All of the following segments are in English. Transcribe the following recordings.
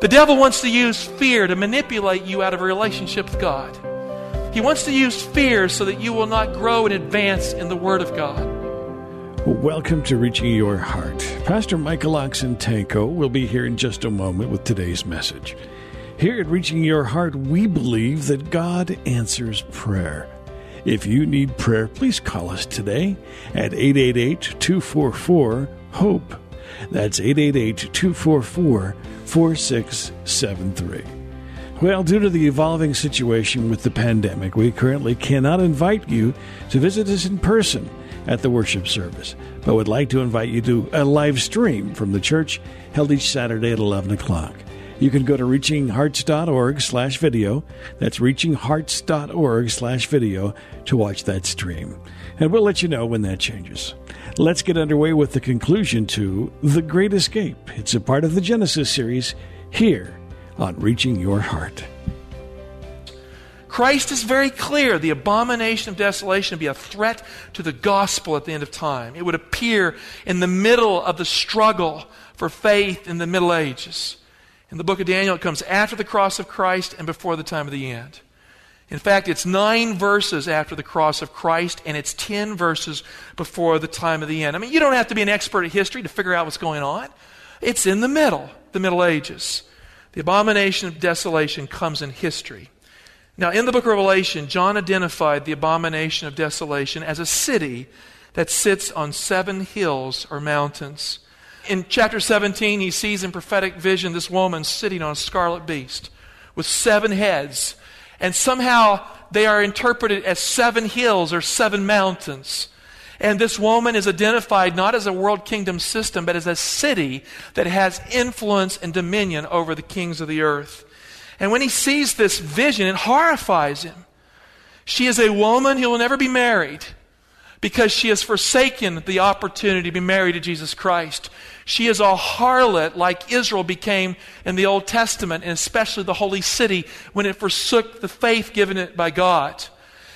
The devil wants to use fear to manipulate you out of a relationship with God. He wants to use fear so that you will not grow and advance in the Word of God. Welcome to Reaching Your Heart. Pastor Michael Oxentenko will be here in just a moment with today's message. Here at Reaching Your Heart, we believe that God answers prayer. If you need prayer, please call us today at 888 244 HOPE. That's 888 244 4673. Well, due to the evolving situation with the pandemic, we currently cannot invite you to visit us in person at the worship service, but would like to invite you to a live stream from the church held each Saturday at 11 o'clock. You can go to reachinghearts.org slash video. That's reachinghearts.org slash video to watch that stream. And we'll let you know when that changes. Let's get underway with the conclusion to The Great Escape. It's a part of the Genesis series here on Reaching Your Heart. Christ is very clear. The abomination of desolation would be a threat to the gospel at the end of time. It would appear in the middle of the struggle for faith in the Middle Ages. In the book of Daniel, it comes after the cross of Christ and before the time of the end. In fact, it's nine verses after the cross of Christ, and it's ten verses before the time of the end. I mean, you don't have to be an expert at history to figure out what's going on. It's in the middle, the Middle Ages. The abomination of desolation comes in history. Now, in the book of Revelation, John identified the abomination of desolation as a city that sits on seven hills or mountains. In chapter 17, he sees in prophetic vision this woman sitting on a scarlet beast with seven heads and somehow they are interpreted as seven hills or seven mountains. And this woman is identified not as a world kingdom system, but as a city that has influence and dominion over the kings of the earth. And when he sees this vision, it horrifies him. She is a woman who will never be married because she has forsaken the opportunity to be married to Jesus Christ. She is a harlot like Israel became in the Old Testament, and especially the holy city when it forsook the faith given it by God.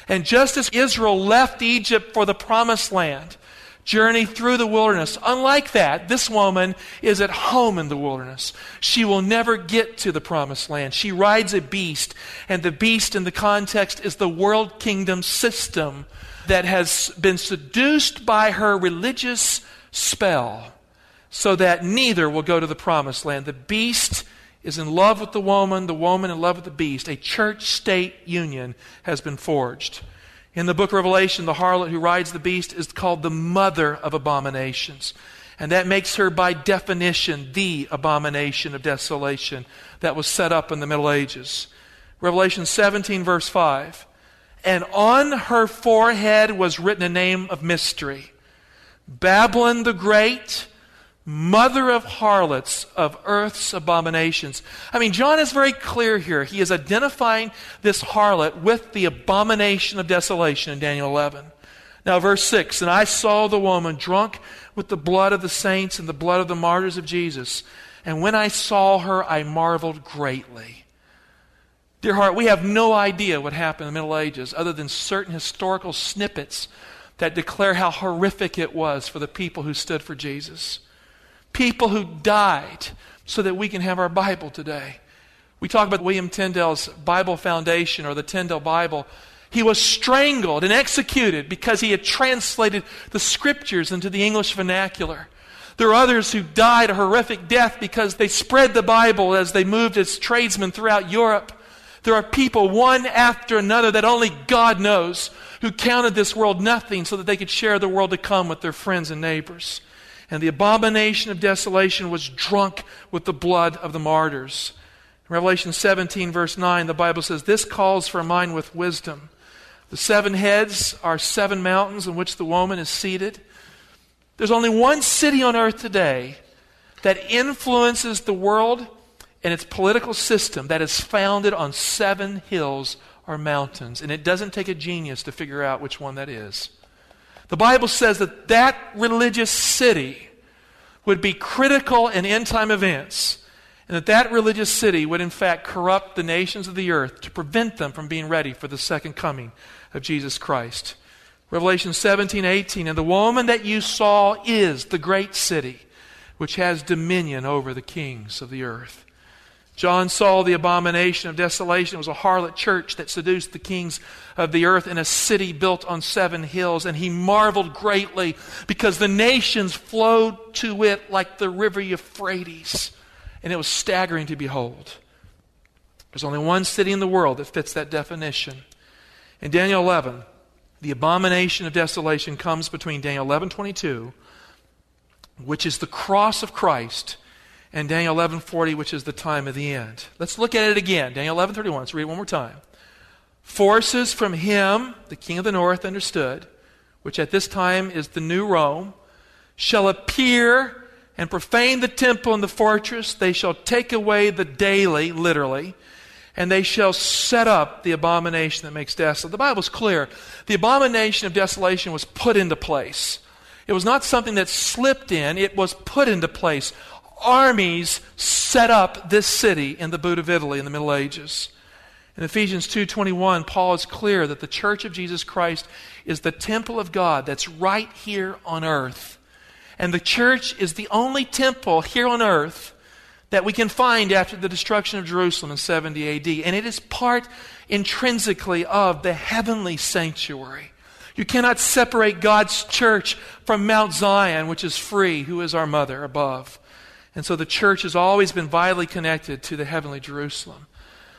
And just as Israel left Egypt for the promised land, journey through the wilderness. Unlike that, this woman is at home in the wilderness. She will never get to the promised land. She rides a beast, and the beast in the context is the world kingdom system that has been seduced by her religious spell so that neither will go to the promised land. The beast is in love with the woman, the woman in love with the beast. A church state union has been forged. In the book of Revelation, the harlot who rides the beast is called the mother of abominations. And that makes her, by definition, the abomination of desolation that was set up in the Middle Ages. Revelation 17, verse 5. And on her forehead was written a name of mystery Babylon the Great mother of harlots, of earth's abominations. I mean, John is very clear here. He is identifying this harlot with the abomination of desolation in Daniel 11. Now, verse 6 And I saw the woman drunk with the blood of the saints and the blood of the martyrs of Jesus. And when I saw her, I marveled greatly. Dear heart, we have no idea what happened in the Middle Ages other than certain historical snippets that declare how horrific it was for the people who stood for Jesus people who died so that we can have our Bible today. We talk about William Tyndale's Bible Foundation or the Tyndale Bible. He was strangled and executed because he had translated the scriptures into the English vernacular. There are others who died a horrific death because they spread the Bible as they moved as tradesmen throughout Europe. There are people, one after another, that only God knows, who counted this world nothing so that they could share the world to come with their friends and neighbors and the abomination of desolation was drunk with the blood of the martyrs. In Revelation 17, verse 9, the Bible says, This calls for a mind with wisdom. The seven heads are seven mountains in which the woman is seated. There's only one city on earth today that influences the world and its political system that is founded on seven hills or mountains. And it doesn't take a genius to figure out which one that is. The Bible says that that religious city would be critical in end time events, and that that religious city would in fact corrupt the nations of the earth to prevent them from being ready for the second coming of Jesus Christ. Revelation 17, 18, and the woman that you saw is the great city which has dominion over the kings of the earth. John saw the abomination of desolation. It was a harlot church that seduced the kings of the earth in a city built on seven hills. And he marveled greatly because the nations flowed to it like the river Euphrates. And it was staggering to behold. There's only one city in the world that fits that definition. In Daniel 11, the abomination of desolation comes between Daniel 11:22, which is the cross of Christ, and Daniel 11:40, which is the time of the end. Let's look at it again. Daniel 11:31. Let's read it one more time. Forces from him, the king of the north, understood, which at this time is the new Rome, shall appear and profane the temple and the fortress. They shall take away the daily, literally, and they shall set up the abomination that makes desolate. The Bible's clear. The abomination of desolation was put into place. It was not something that slipped in, it was put into place armies set up this city in the boot of Italy in the Middle Ages. In Ephesians 2:21, Paul is clear that the church of Jesus Christ is the temple of God that's right here on earth. And the church is the only temple here on earth that we can find after the destruction of Jerusalem in 70 AD. And it is part intrinsically of the heavenly sanctuary. You cannot separate God's church from Mount Zion, which is free, who is our mother above. And so the church has always been vitally connected to the heavenly Jerusalem.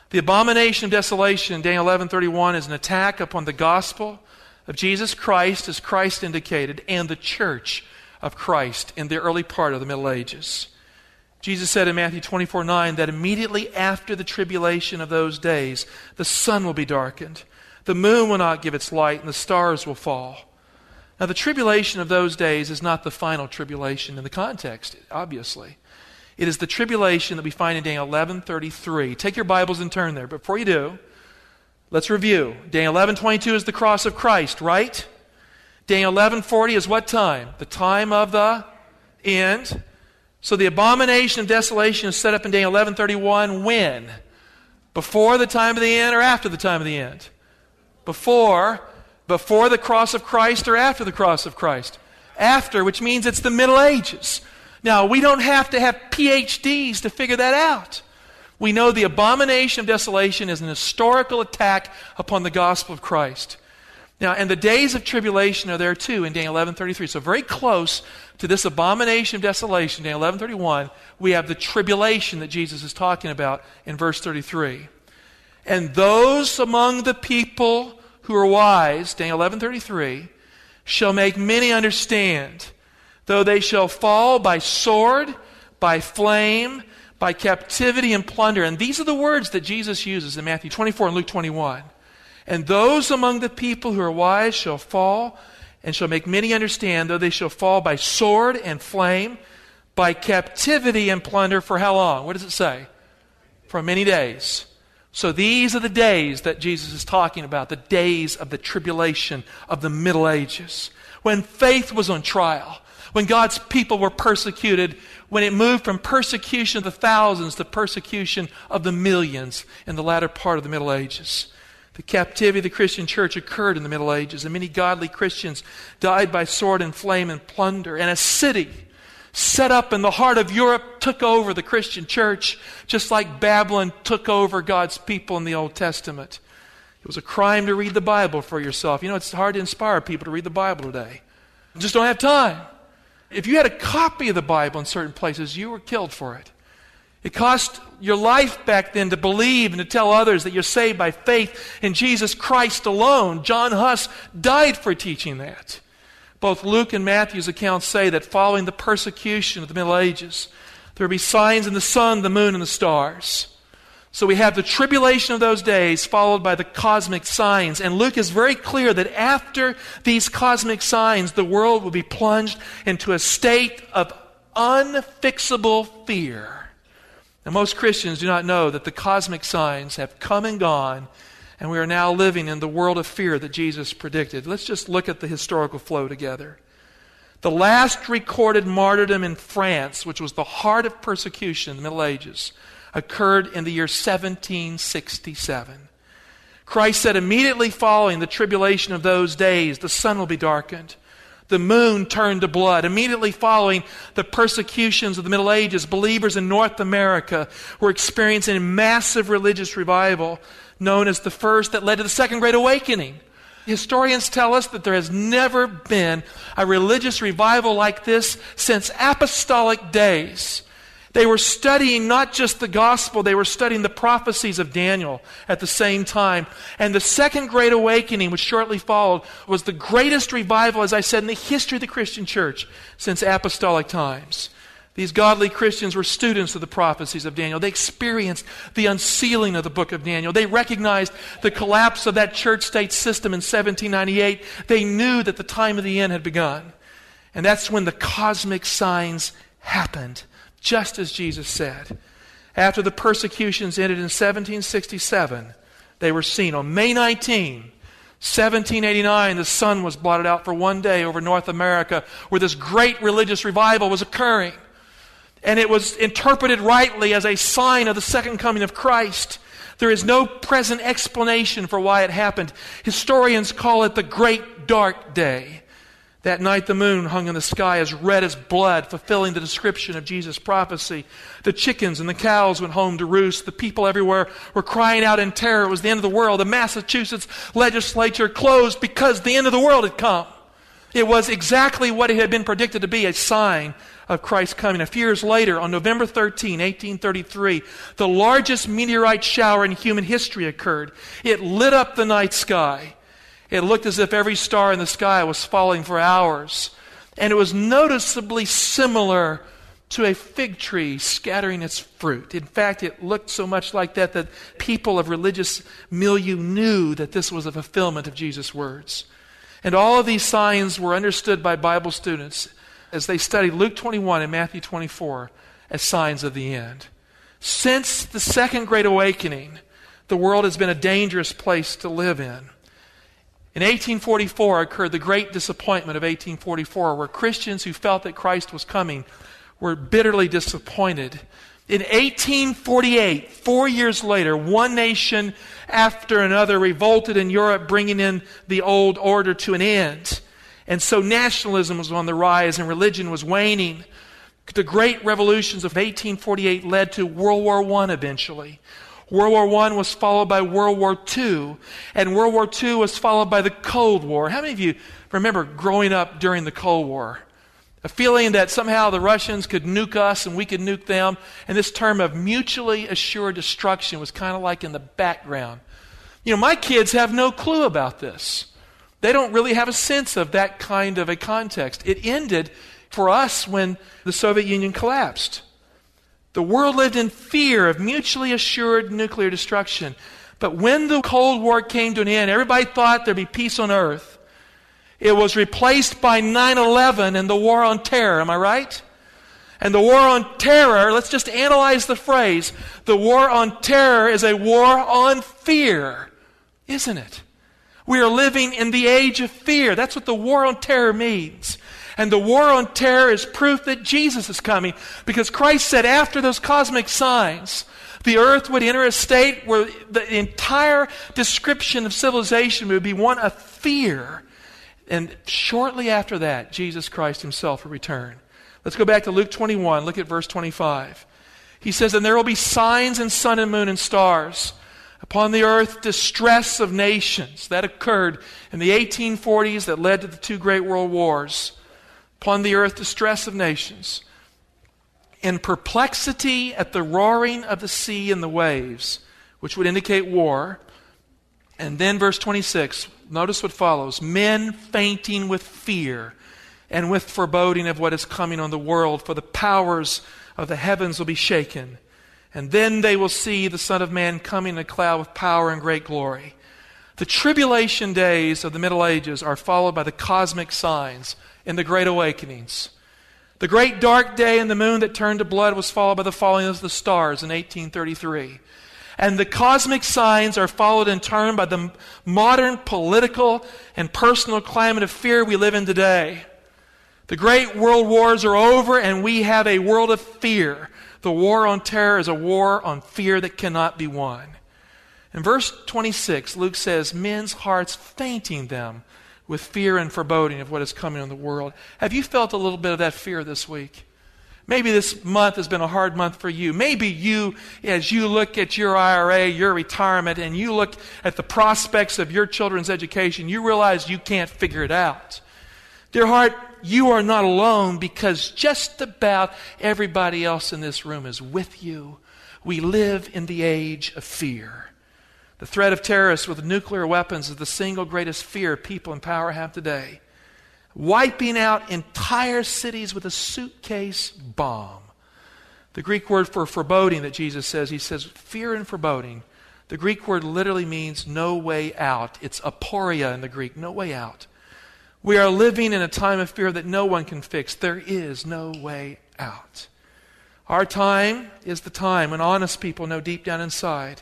The abomination of desolation Daniel 11:31 is an attack upon the gospel of Jesus Christ as Christ indicated and the church of Christ in the early part of the Middle Ages. Jesus said in Matthew 24 9 that immediately after the tribulation of those days, the sun will be darkened, the moon will not give its light, and the stars will fall. Now, the tribulation of those days is not the final tribulation in the context, obviously. It is the tribulation that we find in Daniel 11:33. Take your Bibles and turn there. Before you do, let's review. Daniel 11:22 is the cross of Christ, right? Daniel 11:40 is what time? The time of the end. So the abomination of desolation is set up in Daniel 11:31 when? Before the time of the end or after the time of the end? Before before the cross of Christ or after the cross of Christ? After, which means it's the Middle Ages. Now, we don't have to have PhDs to figure that out. We know the abomination of desolation is an historical attack upon the gospel of Christ. Now, and the days of tribulation are there too in Daniel 11:33. So very close to this abomination of desolation, Daniel 11:31, we have the tribulation that Jesus is talking about in verse 33. And those among the people who are wise, Daniel 11:33, shall make many understand Though they shall fall by sword, by flame, by captivity and plunder. And these are the words that Jesus uses in Matthew 24 and Luke 21. And those among the people who are wise shall fall and shall make many understand, though they shall fall by sword and flame, by captivity and plunder for how long? What does it say? For many days. So these are the days that Jesus is talking about, the days of the tribulation of the Middle Ages, when faith was on trial, when God's people were persecuted, when it moved from persecution of the thousands to persecution of the millions in the latter part of the Middle Ages. The captivity of the Christian church occurred in the Middle Ages, and many godly Christians died by sword and flame and plunder. And a city set up in the heart of Europe took over the Christian church, just like Babylon took over God's people in the Old Testament. It was a crime to read the Bible for yourself. You know, it's hard to inspire people to read the Bible today. You just don't have time. If you had a copy of the Bible in certain places, you were killed for it. It cost your life back then to believe and to tell others that you're saved by faith in Jesus Christ alone. John Huss died for teaching that. Both Luke and Matthew's accounts say that following the persecution of the Middle Ages, there would be signs in the sun, the moon, and the stars. So we have the tribulation of those days followed by the cosmic signs. And Luke is very clear that after these cosmic signs, the world will be plunged into a state of unfixable fear. And most Christians do not know that the cosmic signs have come and gone, and we are now living in the world of fear that Jesus predicted. Let's just look at the historical flow together. The last recorded martyrdom in France, which was the heart of persecution in the Middle Ages, occurred in the year 1767. Christ said, immediately following the tribulation of those days, the sun will be darkened. The moon turned to blood. Immediately following the persecutions of the Middle Ages, believers in North America were experiencing a massive religious revival known as the first that led to the Second Great Awakening. Historians tell us that there has never been a religious revival like this since apostolic days. They were studying not just the gospel, they were studying the prophecies of Daniel at the same time. And the second great awakening, which shortly followed, was the greatest revival, as I said, in the history of the Christian church since apostolic times. These godly Christians were students of the prophecies of Daniel. They experienced the unsealing of the book of Daniel. They recognized the collapse of that church state system in 1798. They knew that the time of the end had begun. And that's when the cosmic signs happened just as Jesus said. After the persecutions ended in 1767, they were seen. On May 19, 1789, the sun was blotted out for one day over North America where this great religious revival was occurring. And it was interpreted rightly as a sign of the second coming of Christ. There is no present explanation for why it happened. Historians call it the Great Dark Day. That night, the moon hung in the sky as red as blood, fulfilling the description of Jesus' prophecy. The chickens and the cows went home to roost. The people everywhere were crying out in terror. It was the end of the world. The Massachusetts legislature closed because the end of the world had come. It was exactly what it had been predicted to be a sign of Christ's coming. A few years later, on November 13, 1833, the largest meteorite shower in human history occurred. It lit up the night sky. It looked as if every star in the sky was falling for hours. And it was noticeably similar to a fig tree scattering its fruit. In fact, it looked so much like that that people of religious milieu knew that this was a fulfillment of Jesus' words. And all of these signs were understood by Bible students as they studied Luke 21 and Matthew 24 as signs of the end. Since the Second Great Awakening, the world has been a dangerous place to live in. In 1844 occurred the great disappointment of 1844, where Christians who felt that Christ was coming were bitterly disappointed. In 1848, four years later, one nation after another revolted in Europe, bringing in the old order to an end. And so nationalism was on the rise and religion was waning. The great revolutions of 1848 led to World War I eventually. World War I was followed by World War II, and World War II was followed by the Cold War. How many of you remember growing up during the Cold War? A feeling that somehow the Russians could nuke us and we could nuke them, and this term of mutually assured destruction was kind of like in the background. You know, my kids have no clue about this. They don't really have a sense of that kind of a context. It ended for us when the Soviet Union collapsed. The world lived in fear of mutually assured nuclear destruction. But when the Cold War came to an end, everybody thought there'd be peace on earth. It was replaced by 9 11 and the war on terror. Am I right? And the war on terror, let's just analyze the phrase. The war on terror is a war on fear, isn't it? We are living in the age of fear. That's what the war on terror means. And the war on terror is proof that Jesus is coming because Christ said after those cosmic signs, the earth would enter a state where the entire description of civilization would be one of fear. And shortly after that, Jesus Christ himself will return. Let's go back to Luke 21. Look at verse 25. He says, And there will be signs in sun and moon and stars. Upon the earth, distress of nations. That occurred in the 1840s that led to the two great world wars upon the earth distress of nations, in perplexity at the roaring of the sea and the waves, which would indicate war. And then, verse 26, notice what follows men fainting with fear and with foreboding of what is coming on the world, for the powers of the heavens will be shaken. And then they will see the Son of Man coming in a cloud with power and great glory. The tribulation days of the Middle Ages are followed by the cosmic signs in the Great Awakenings. The great dark day and the moon that turned to blood was followed by the falling of the stars in 1833. And the cosmic signs are followed in turn by the modern political and personal climate of fear we live in today. The great world wars are over, and we have a world of fear. The war on terror is a war on fear that cannot be won. In verse 26, Luke says, Men's hearts fainting them with fear and foreboding of what is coming in the world. Have you felt a little bit of that fear this week? Maybe this month has been a hard month for you. Maybe you, as you look at your IRA, your retirement, and you look at the prospects of your children's education, you realize you can't figure it out. Dear heart, you are not alone because just about everybody else in this room is with you. We live in the age of fear. The threat of terrorists with nuclear weapons is the single greatest fear people in power have today. Wiping out entire cities with a suitcase bomb. The Greek word for foreboding that Jesus says, he says fear and foreboding. The Greek word literally means no way out. It's aporia in the Greek, no way out. We are living in a time of fear that no one can fix. There is no way out. Our time is the time when honest people know deep down inside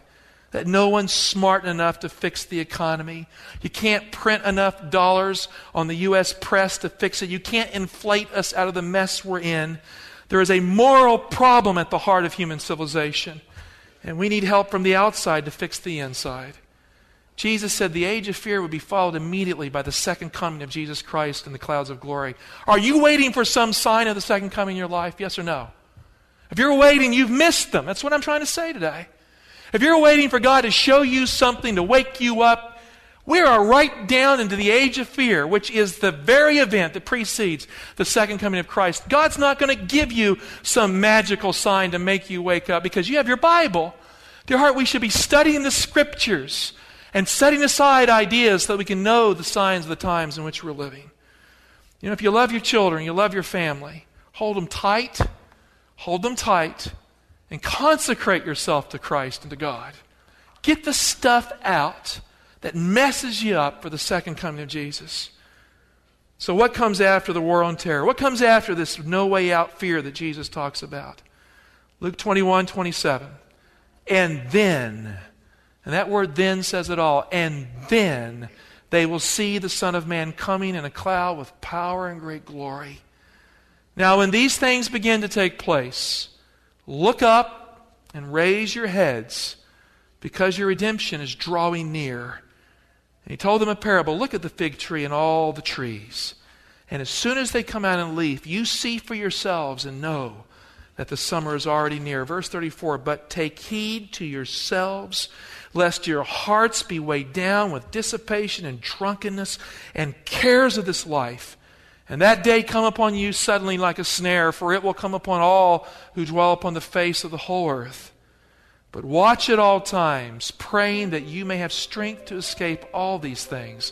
that no one's smart enough to fix the economy. You can't print enough dollars on the U.S. press to fix it. You can't inflate us out of the mess we're in. There is a moral problem at the heart of human civilization, and we need help from the outside to fix the inside. Jesus said the age of fear would be followed immediately by the second coming of Jesus Christ in the clouds of glory. Are you waiting for some sign of the second coming in your life? Yes or no? If you're waiting, you've missed them. That's what I'm trying to say today. If you're waiting for God to show you something, to wake you up, we are right down into the age of fear, which is the very event that precedes the second coming of Christ. God's not going to give you some magical sign to make you wake up because you have your Bible. Dear heart, we should be studying the scriptures and setting aside ideas so that we can know the signs of the times in which we're living. You know, if you love your children, you love your family, hold them tight, hold them tight, and consecrate yourself to Christ and to God. Get the stuff out that messes you up for the second coming of Jesus. So, what comes after the war on terror? What comes after this no way out fear that Jesus talks about? Luke 21 27. And then, and that word then says it all. And then they will see the Son of Man coming in a cloud with power and great glory. Now, when these things begin to take place, look up and raise your heads because your redemption is drawing near. And he told them a parable look at the fig tree and all the trees. And as soon as they come out in leaf, you see for yourselves and know that the summer is already near. Verse 34 But take heed to yourselves lest your hearts be weighed down with dissipation and drunkenness and cares of this life. And that day come upon you suddenly like a snare, for it will come upon all who dwell upon the face of the whole earth. But watch at all times, praying that you may have strength to escape all these things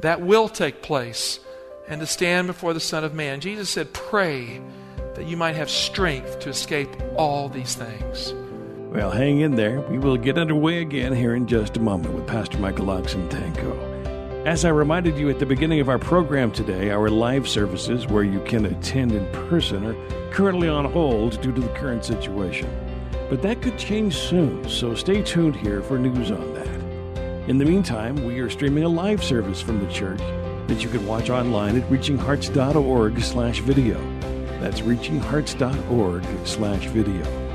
that will take place and to stand before the Son of Man. Jesus said, Pray that you might have strength to escape all these things. Well, hang in there. We will get underway again here in just a moment with Pastor Michael Oxentenko. As I reminded you at the beginning of our program today, our live services where you can attend in person are currently on hold due to the current situation. But that could change soon, so stay tuned here for news on that. In the meantime, we are streaming a live service from the church that you can watch online at reachinghearts.org slash video. That's reachinghearts.org slash video.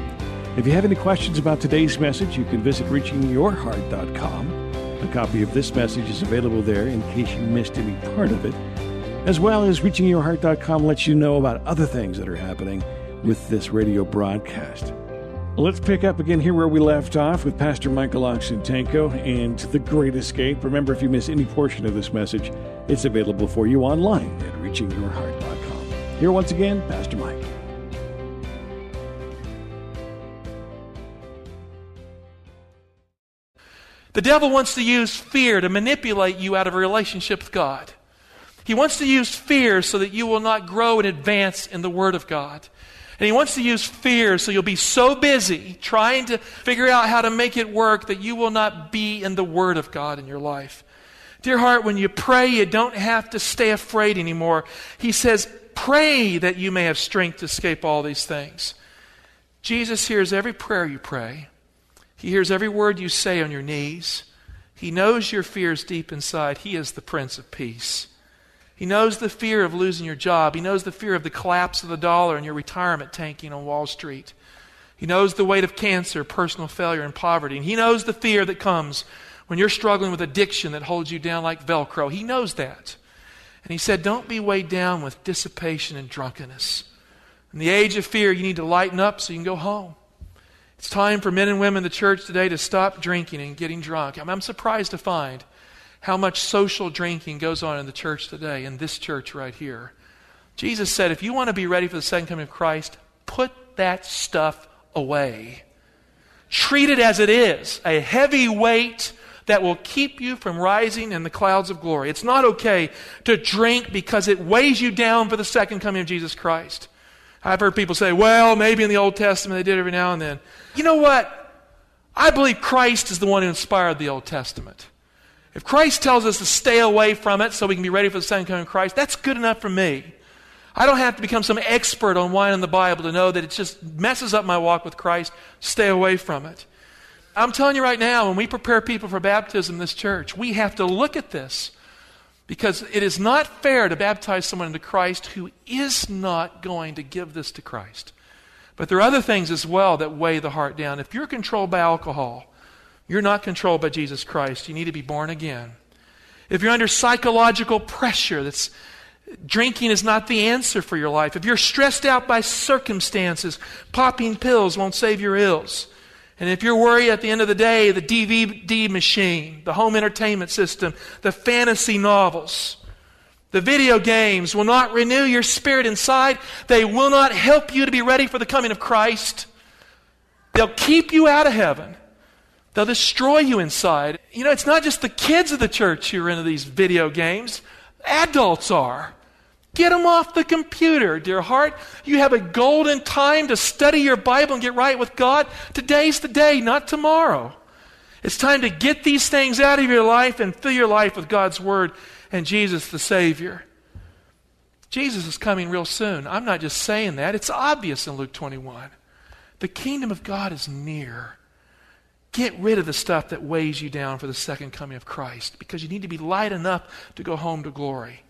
If you have any questions about today's message, you can visit reachingyourheart.com. A copy of this message is available there in case you missed any part of it, as well as reachingyourheart.com lets you know about other things that are happening with this radio broadcast. Let's pick up again here where we left off with Pastor Michael Oxentenko and The Great Escape. Remember, if you miss any portion of this message, it's available for you online at reachingyourheart.com. Here once again, Pastor Mike. The devil wants to use fear to manipulate you out of a relationship with God. He wants to use fear so that you will not grow and advance in the Word of God. And he wants to use fear so you'll be so busy trying to figure out how to make it work that you will not be in the Word of God in your life. Dear heart, when you pray, you don't have to stay afraid anymore. He says, pray that you may have strength to escape all these things. Jesus hears every prayer you pray, He hears every word you say on your knees. He knows your fears deep inside. He is the Prince of Peace. He knows the fear of losing your job. He knows the fear of the collapse of the dollar and your retirement tanking on Wall Street. He knows the weight of cancer, personal failure, and poverty. And he knows the fear that comes when you're struggling with addiction that holds you down like Velcro. He knows that. And he said, Don't be weighed down with dissipation and drunkenness. In the age of fear, you need to lighten up so you can go home. It's time for men and women in the church today to stop drinking and getting drunk. I'm surprised to find how much social drinking goes on in the church today, in this church right here. Jesus said, if you want to be ready for the second coming of Christ, put that stuff away. Treat it as it is a heavy weight that will keep you from rising in the clouds of glory. It's not okay to drink because it weighs you down for the second coming of Jesus Christ. I've heard people say, well, maybe in the Old Testament they did every now and then. You know what? I believe Christ is the one who inspired the Old Testament. If Christ tells us to stay away from it so we can be ready for the second coming of Christ, that's good enough for me. I don't have to become some expert on wine in the Bible to know that it just messes up my walk with Christ. Stay away from it. I'm telling you right now, when we prepare people for baptism in this church, we have to look at this because it is not fair to baptize someone into Christ who is not going to give this to Christ. But there are other things as well that weigh the heart down. If you're controlled by alcohol, you're not controlled by Jesus Christ. You need to be born again. If you're under psychological pressure, that's drinking is not the answer for your life. If you're stressed out by circumstances, popping pills won't save your ills. And if you're worried at the end of the day, the DVD machine, the home entertainment system, the fantasy novels, the video games will not renew your spirit inside. They will not help you to be ready for the coming of Christ. They'll keep you out of heaven. They'll destroy you inside. You know, it's not just the kids of the church who are into these video games, adults are. Get them off the computer, dear heart. You have a golden time to study your Bible and get right with God. Today's the day, not tomorrow. It's time to get these things out of your life and fill your life with God's Word and Jesus the Savior. Jesus is coming real soon. I'm not just saying that, it's obvious in Luke 21. The kingdom of God is near. Get rid of the stuff that weighs you down for the second coming of Christ because you need to be light enough to go home to glory.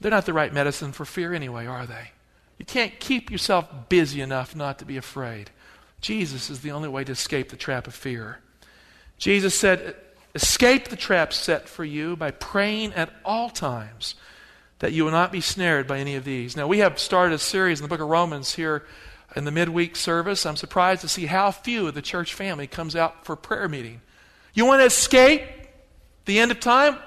They're not the right medicine for fear anyway, are they? You can't keep yourself busy enough not to be afraid. Jesus is the only way to escape the trap of fear. Jesus said, Escape the trap set for you by praying at all times that you will not be snared by any of these. Now, we have started a series in the book of Romans here in the midweek service. I'm surprised to see how few of the church family comes out for prayer meeting. You want to escape the end of time?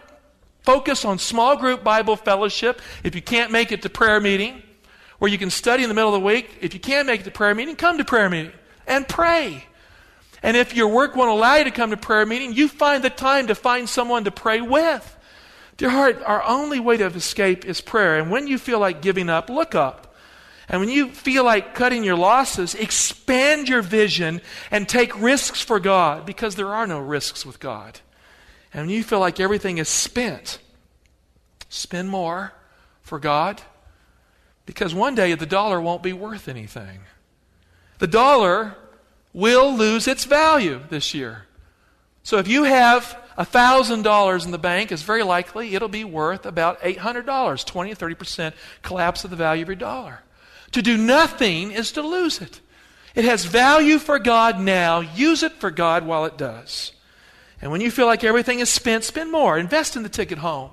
Focus on small group Bible fellowship. If you can't make it to prayer meeting, where you can study in the middle of the week, if you can't make it to prayer meeting, come to prayer meeting and pray. And if your work won't allow you to come to prayer meeting, you find the time to find someone to pray with. Dear heart, our only way to escape is prayer. And when you feel like giving up, look up. And when you feel like cutting your losses, expand your vision and take risks for God because there are no risks with God. And you feel like everything is spent, spend more for God because one day the dollar won't be worth anything. The dollar will lose its value this year. So if you have $1,000 in the bank, it's very likely it'll be worth about $800, 20 to 30% collapse of the value of your dollar. To do nothing is to lose it. It has value for God now. Use it for God while it does. And when you feel like everything is spent, spend more. Invest in the ticket home.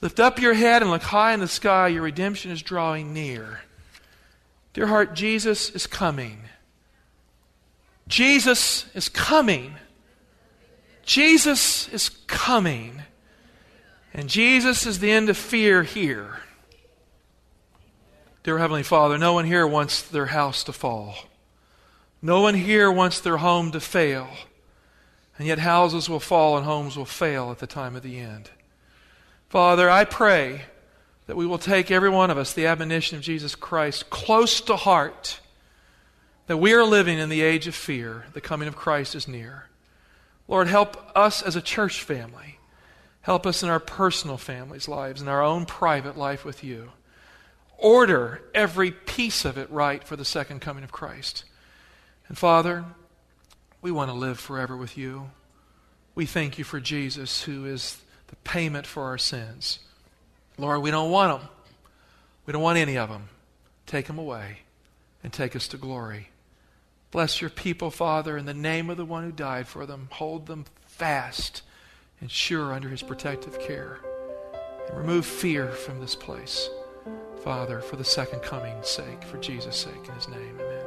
Lift up your head and look high in the sky. Your redemption is drawing near. Dear heart, Jesus is coming. Jesus is coming. Jesus is coming. And Jesus is the end of fear here. Dear Heavenly Father, no one here wants their house to fall. No one here wants their home to fail. And yet houses will fall and homes will fail at the time of the end. Father, I pray that we will take every one of us the admonition of Jesus Christ close to heart, that we are living in the age of fear. The coming of Christ is near. Lord, help us as a church family. Help us in our personal families' lives, in our own private life with you. Order every piece of it right for the second coming of Christ. And Father, we want to live forever with you. We thank you for Jesus, who is the payment for our sins. Lord, we don't want them. We don't want any of them. Take them away and take us to glory. Bless your people, Father, in the name of the one who died for them. Hold them fast and sure under his protective care. And remove fear from this place, Father, for the second coming's sake, for Jesus' sake, in his name. Amen.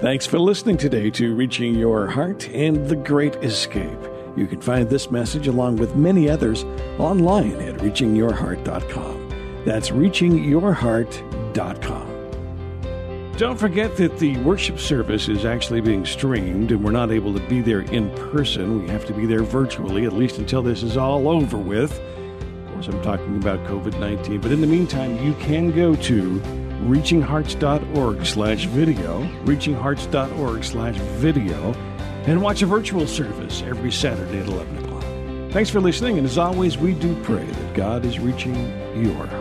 Thanks for listening today to Reaching Your Heart and the Great Escape. You can find this message along with many others online at reachingyourheart.com. That's reachingyourheart.com. Don't forget that the worship service is actually being streamed and we're not able to be there in person. We have to be there virtually, at least until this is all over with. Of course, I'm talking about COVID 19. But in the meantime, you can go to reachinghearts.org slash video, reachinghearts.org slash video, and watch a virtual service every Saturday at 11 o'clock. Thanks for listening, and as always, we do pray that God is reaching your heart.